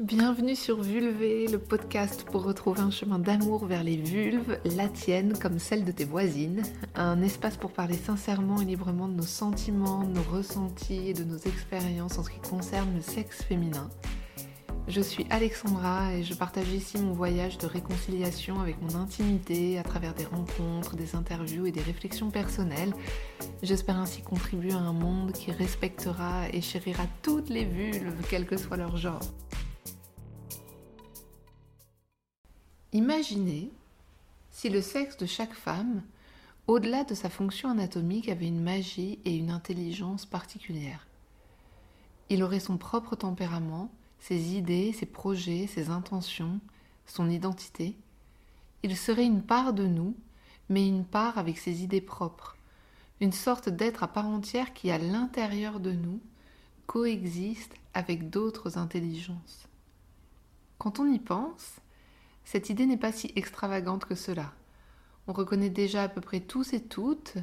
Bienvenue sur Vulvé, le podcast pour retrouver un chemin d'amour vers les vulves, la tienne comme celle de tes voisines. Un espace pour parler sincèrement et librement de nos sentiments, nos ressentis et de nos expériences en ce qui concerne le sexe féminin. Je suis Alexandra et je partage ici mon voyage de réconciliation avec mon intimité à travers des rencontres, des interviews et des réflexions personnelles. J'espère ainsi contribuer à un monde qui respectera et chérira toutes les vulves, quel que soit leur genre. Imaginez si le sexe de chaque femme, au-delà de sa fonction anatomique, avait une magie et une intelligence particulières. Il aurait son propre tempérament, ses idées, ses projets, ses intentions, son identité. Il serait une part de nous, mais une part avec ses idées propres, une sorte d'être à part entière qui, à l'intérieur de nous, coexiste avec d'autres intelligences. Quand on y pense, cette idée n'est pas si extravagante que cela. On reconnaît déjà à peu près tous et toutes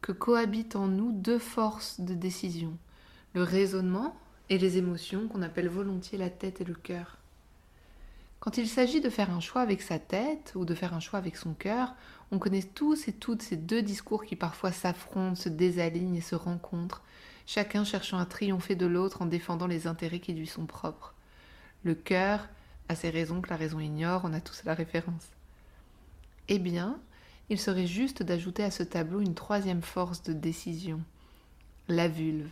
que cohabitent en nous deux forces de décision, le raisonnement et les émotions qu'on appelle volontiers la tête et le cœur. Quand il s'agit de faire un choix avec sa tête ou de faire un choix avec son cœur, on connaît tous et toutes ces deux discours qui parfois s'affrontent, se désalignent et se rencontrent, chacun cherchant à triompher de l'autre en défendant les intérêts qui lui sont propres. Le cœur à ces raisons que la raison ignore, on a tous la référence. Eh bien, il serait juste d'ajouter à ce tableau une troisième force de décision, la vulve.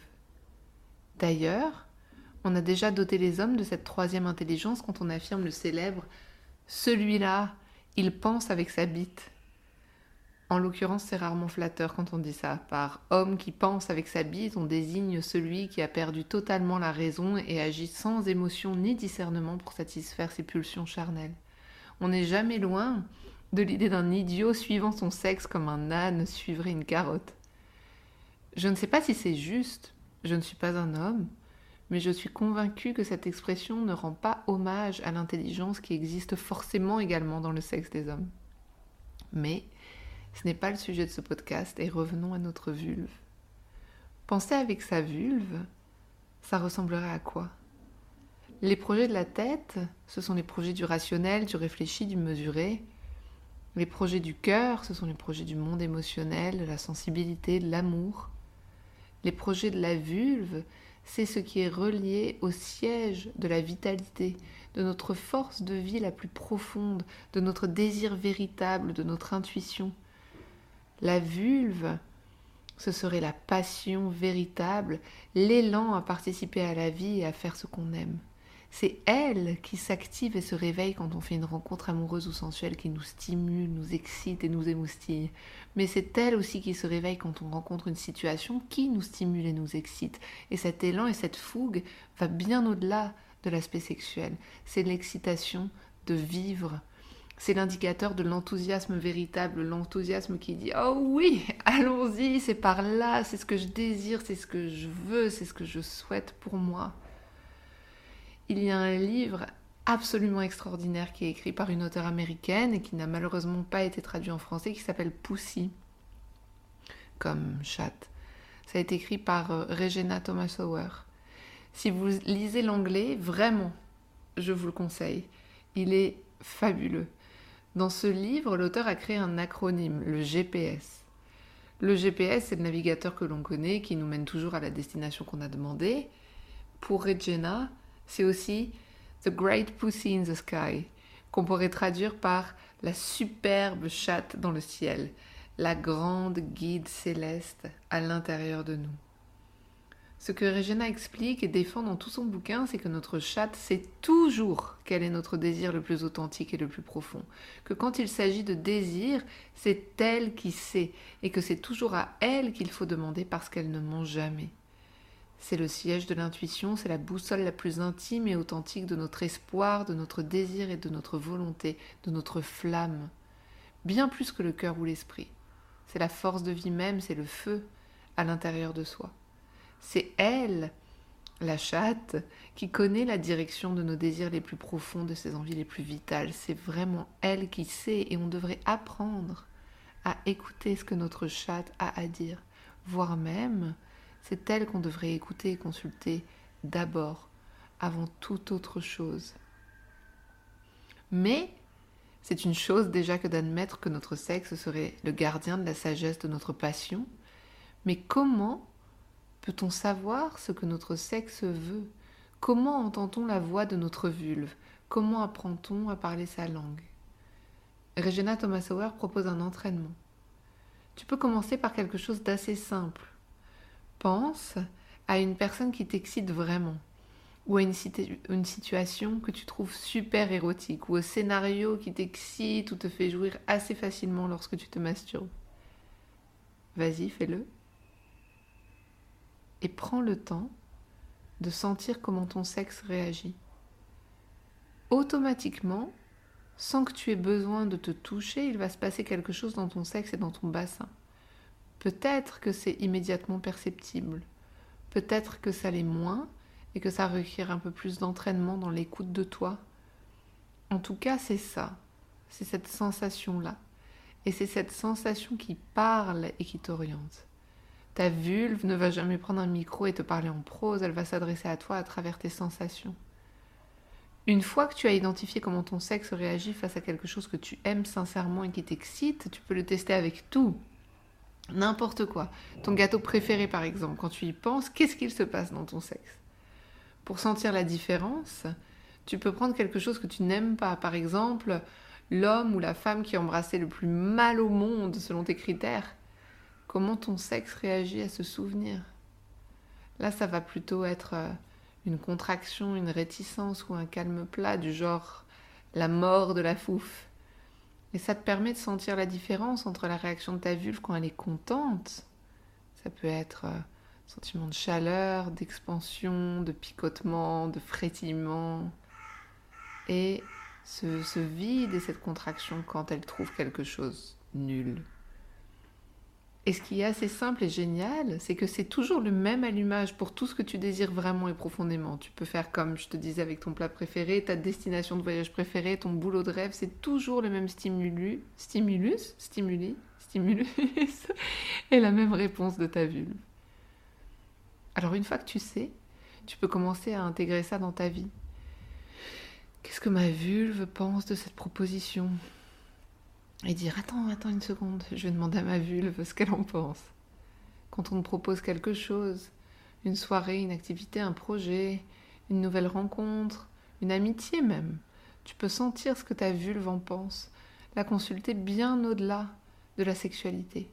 D'ailleurs, on a déjà doté les hommes de cette troisième intelligence quand on affirme le célèbre Celui-là, il pense avec sa bite. En l'occurrence, c'est rarement flatteur quand on dit ça. Par homme qui pense avec sa bite, on désigne celui qui a perdu totalement la raison et agit sans émotion ni discernement pour satisfaire ses pulsions charnelles. On n'est jamais loin de l'idée d'un idiot suivant son sexe comme un âne suivrait une carotte. Je ne sais pas si c'est juste, je ne suis pas un homme, mais je suis convaincue que cette expression ne rend pas hommage à l'intelligence qui existe forcément également dans le sexe des hommes. Mais ce n'est pas le sujet de ce podcast et revenons à notre vulve. Penser avec sa vulve, ça ressemblerait à quoi? Les projets de la tête, ce sont les projets du rationnel, du réfléchi, du mesuré. Les projets du cœur, ce sont les projets du monde émotionnel, de la sensibilité, de l'amour. Les projets de la vulve, c'est ce qui est relié au siège de la vitalité, de notre force de vie la plus profonde, de notre désir véritable, de notre intuition. La vulve, ce serait la passion véritable, l'élan à participer à la vie et à faire ce qu'on aime. C'est elle qui s'active et se réveille quand on fait une rencontre amoureuse ou sensuelle qui nous stimule, nous excite et nous émoustille. Mais c'est elle aussi qui se réveille quand on rencontre une situation qui nous stimule et nous excite. Et cet élan et cette fougue va bien au-delà de l'aspect sexuel. C'est l'excitation de vivre, c'est l'indicateur de l'enthousiasme véritable, l'enthousiasme qui dit Oh oui, allons-y, c'est par là, c'est ce que je désire, c'est ce que je veux, c'est ce que je souhaite pour moi. Il y a un livre absolument extraordinaire qui est écrit par une auteure américaine et qui n'a malheureusement pas été traduit en français, qui s'appelle Pussy, comme chatte. Ça a été écrit par euh, Regina Thomas Hauer. Si vous lisez l'anglais, vraiment, je vous le conseille. Il est fabuleux. Dans ce livre, l'auteur a créé un acronyme, le GPS. Le GPS, c'est le navigateur que l'on connaît, qui nous mène toujours à la destination qu'on a demandée. Pour Regina, c'est aussi The Great Pussy in the Sky, qu'on pourrait traduire par la superbe chatte dans le ciel, la grande guide céleste à l'intérieur de nous. Ce que Regina explique et défend dans tout son bouquin, c'est que notre chatte sait toujours quel est notre désir le plus authentique et le plus profond. Que quand il s'agit de désir, c'est elle qui sait et que c'est toujours à elle qu'il faut demander parce qu'elle ne ment jamais. C'est le siège de l'intuition, c'est la boussole la plus intime et authentique de notre espoir, de notre désir et de notre volonté, de notre flamme. Bien plus que le cœur ou l'esprit. C'est la force de vie même, c'est le feu à l'intérieur de soi. C'est elle, la chatte, qui connaît la direction de nos désirs les plus profonds, de ses envies les plus vitales. C'est vraiment elle qui sait et on devrait apprendre à écouter ce que notre chatte a à dire, voire même c'est elle qu'on devrait écouter et consulter d'abord, avant toute autre chose. Mais c'est une chose déjà que d'admettre que notre sexe serait le gardien de la sagesse de notre passion. Mais comment peut-on savoir ce que notre sexe veut? Comment entend-on la voix de notre vulve? Comment apprend-on à parler sa langue? Regina Thomas Hauer propose un entraînement. Tu peux commencer par quelque chose d'assez simple. Pense à une personne qui t'excite vraiment, ou à une, une, situation que tu trouves super érotique, ou au scénario qui t'excite ou te fait jouir assez facilement lorsque tu te masturbes. Vas-y, fais-le. Et prends le temps de sentir comment ton sexe réagit. Automatiquement, sans que tu aies besoin de te toucher, il va se passer quelque chose dans ton sexe et dans ton bassin. Peut-être que c'est immédiatement perceptible, peut-être que ça l'est moins et que ça requiert un peu plus d'entraînement dans l'écoute de toi. En tout cas, c'est ça, c'est cette sensation-là. Et c'est cette sensation qui parle et qui t'oriente. Ta vulve ne va jamais prendre un micro et te parler en prose, elle va s'adresser à toi à travers tes sensations. Une fois que tu as identifié comment ton sexe réagit face à quelque chose que tu aimes sincèrement et qui t'excite, tu peux le tester avec tout. N'importe quoi. Ton gâteau préféré par exemple, quand tu y penses, qu'est-ce qu'il se passe dans ton sexe? Pour sentir la différence, tu peux prendre quelque chose que tu n'aimes pas. Par exemple, l'homme ou la femme qui embrassait le plus mal au monde selon tes critères. Comment ton sexe réagit à ce souvenir? Là, ça va plutôt être euh, une contraction, une réticence ou un calme plat du genre la mort de la fouffe. Et ça te permet de sentir la différence entre la réaction de ta vulve quand elle est contente. Ça peut être euh, sentiment de chaleur, d'expansion, de picotement, de frétillement. Et ce vide et cette contraction quand elle trouve quelque chose nul. Et ce qui est assez simple et génial, c'est que c'est toujours le même allumage pour tout ce que tu désires vraiment et profondément. Tu peux faire comme je te disais avec ton plat préféré, ta destination de voyage préférée, ton boulot de rêve, c'est toujours le même stimulus, stimulus, stimuli, stimulus, et la même réponse de ta vulve. Alors une fois que tu sais, tu peux commencer à intégrer ça dans ta vie. Qu'est-ce que ma vulve pense de cette proposition? Et dire Attends, attends une seconde, je vais demander à ma vulve ce qu'elle en pense. Quand on te propose quelque chose, une soirée, une activité, un projet, une nouvelle rencontre, une amitié même, tu peux sentir ce que ta vulve en pense, la consulter bien au-delà de la sexualité.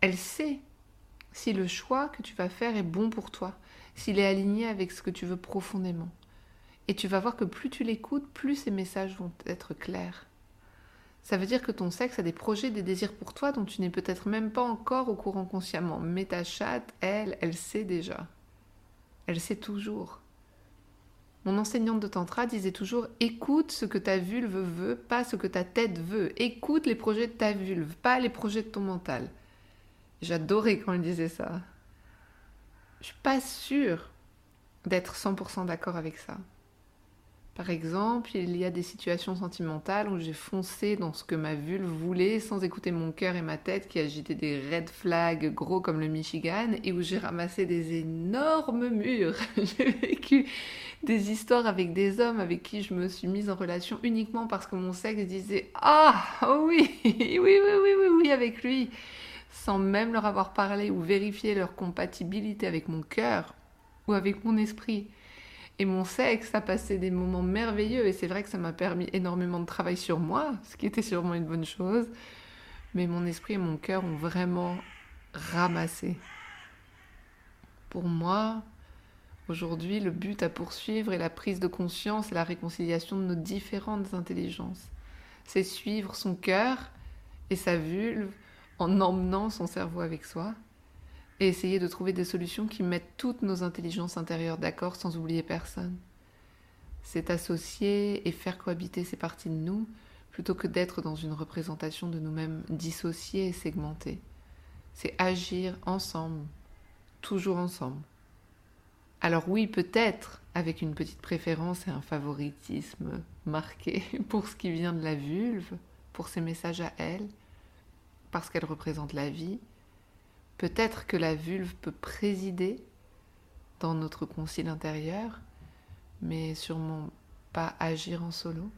Elle sait si le choix que tu vas faire est bon pour toi, s'il est aligné avec ce que tu veux profondément. Et tu vas voir que plus tu l'écoutes, plus ces messages vont être clairs. Ça veut dire que ton sexe a des projets, des désirs pour toi dont tu n'es peut-être même pas encore au courant consciemment. Mais ta chatte, elle, elle sait déjà. Elle sait toujours. Mon enseignante de Tantra disait toujours écoute ce que ta vulve veut, pas ce que ta tête veut. Écoute les projets de ta vulve, pas les projets de ton mental. J'adorais quand elle disait ça. Je suis pas sûre d'être 100% d'accord avec ça. Par exemple, il y a des situations sentimentales où j'ai foncé dans ce que ma vulve voulait sans écouter mon cœur et ma tête qui agitaient des red flags gros comme le Michigan et où j'ai ramassé des énormes murs. j'ai vécu des histoires avec des hommes avec qui je me suis mise en relation uniquement parce que mon sexe disait Ah oui, oui, oui, oui, oui, oui, avec lui, sans même leur avoir parlé ou vérifié leur compatibilité avec mon cœur ou avec mon esprit. Et mon sexe a passé des moments merveilleux et c'est vrai que ça m'a permis énormément de travail sur moi, ce qui était sûrement une bonne chose. Mais mon esprit et mon cœur ont vraiment ramassé. Pour moi, aujourd'hui, le but à poursuivre est la prise de conscience et la réconciliation de nos différentes intelligences. C'est suivre son cœur et sa vulve en emmenant son cerveau avec soi et essayer de trouver des solutions qui mettent toutes nos intelligences intérieures d'accord sans oublier personne. C'est associer et faire cohabiter ces parties de nous plutôt que d'être dans une représentation de nous-mêmes dissociée et segmentée. C'est agir ensemble, toujours ensemble. Alors oui, peut-être avec une petite préférence et un favoritisme marqué pour ce qui vient de la vulve, pour ses messages à elle, parce qu'elle représente la vie, Peut-être que la vulve peut présider dans notre concile intérieur, mais sûrement pas agir en solo.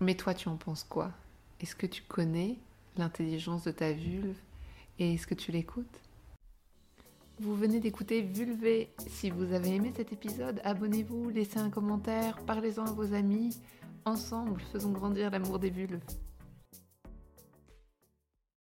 Mais toi, tu en penses quoi? Est-ce que tu connais l'intelligence de ta vulve et est-ce que tu l'écoutes? Vous venez d'écouter Vulvé. Si vous avez aimé cet épisode, abonnez-vous, laissez un commentaire, parlez-en à vos amis. Ensemble, faisons grandir l'amour des vulves.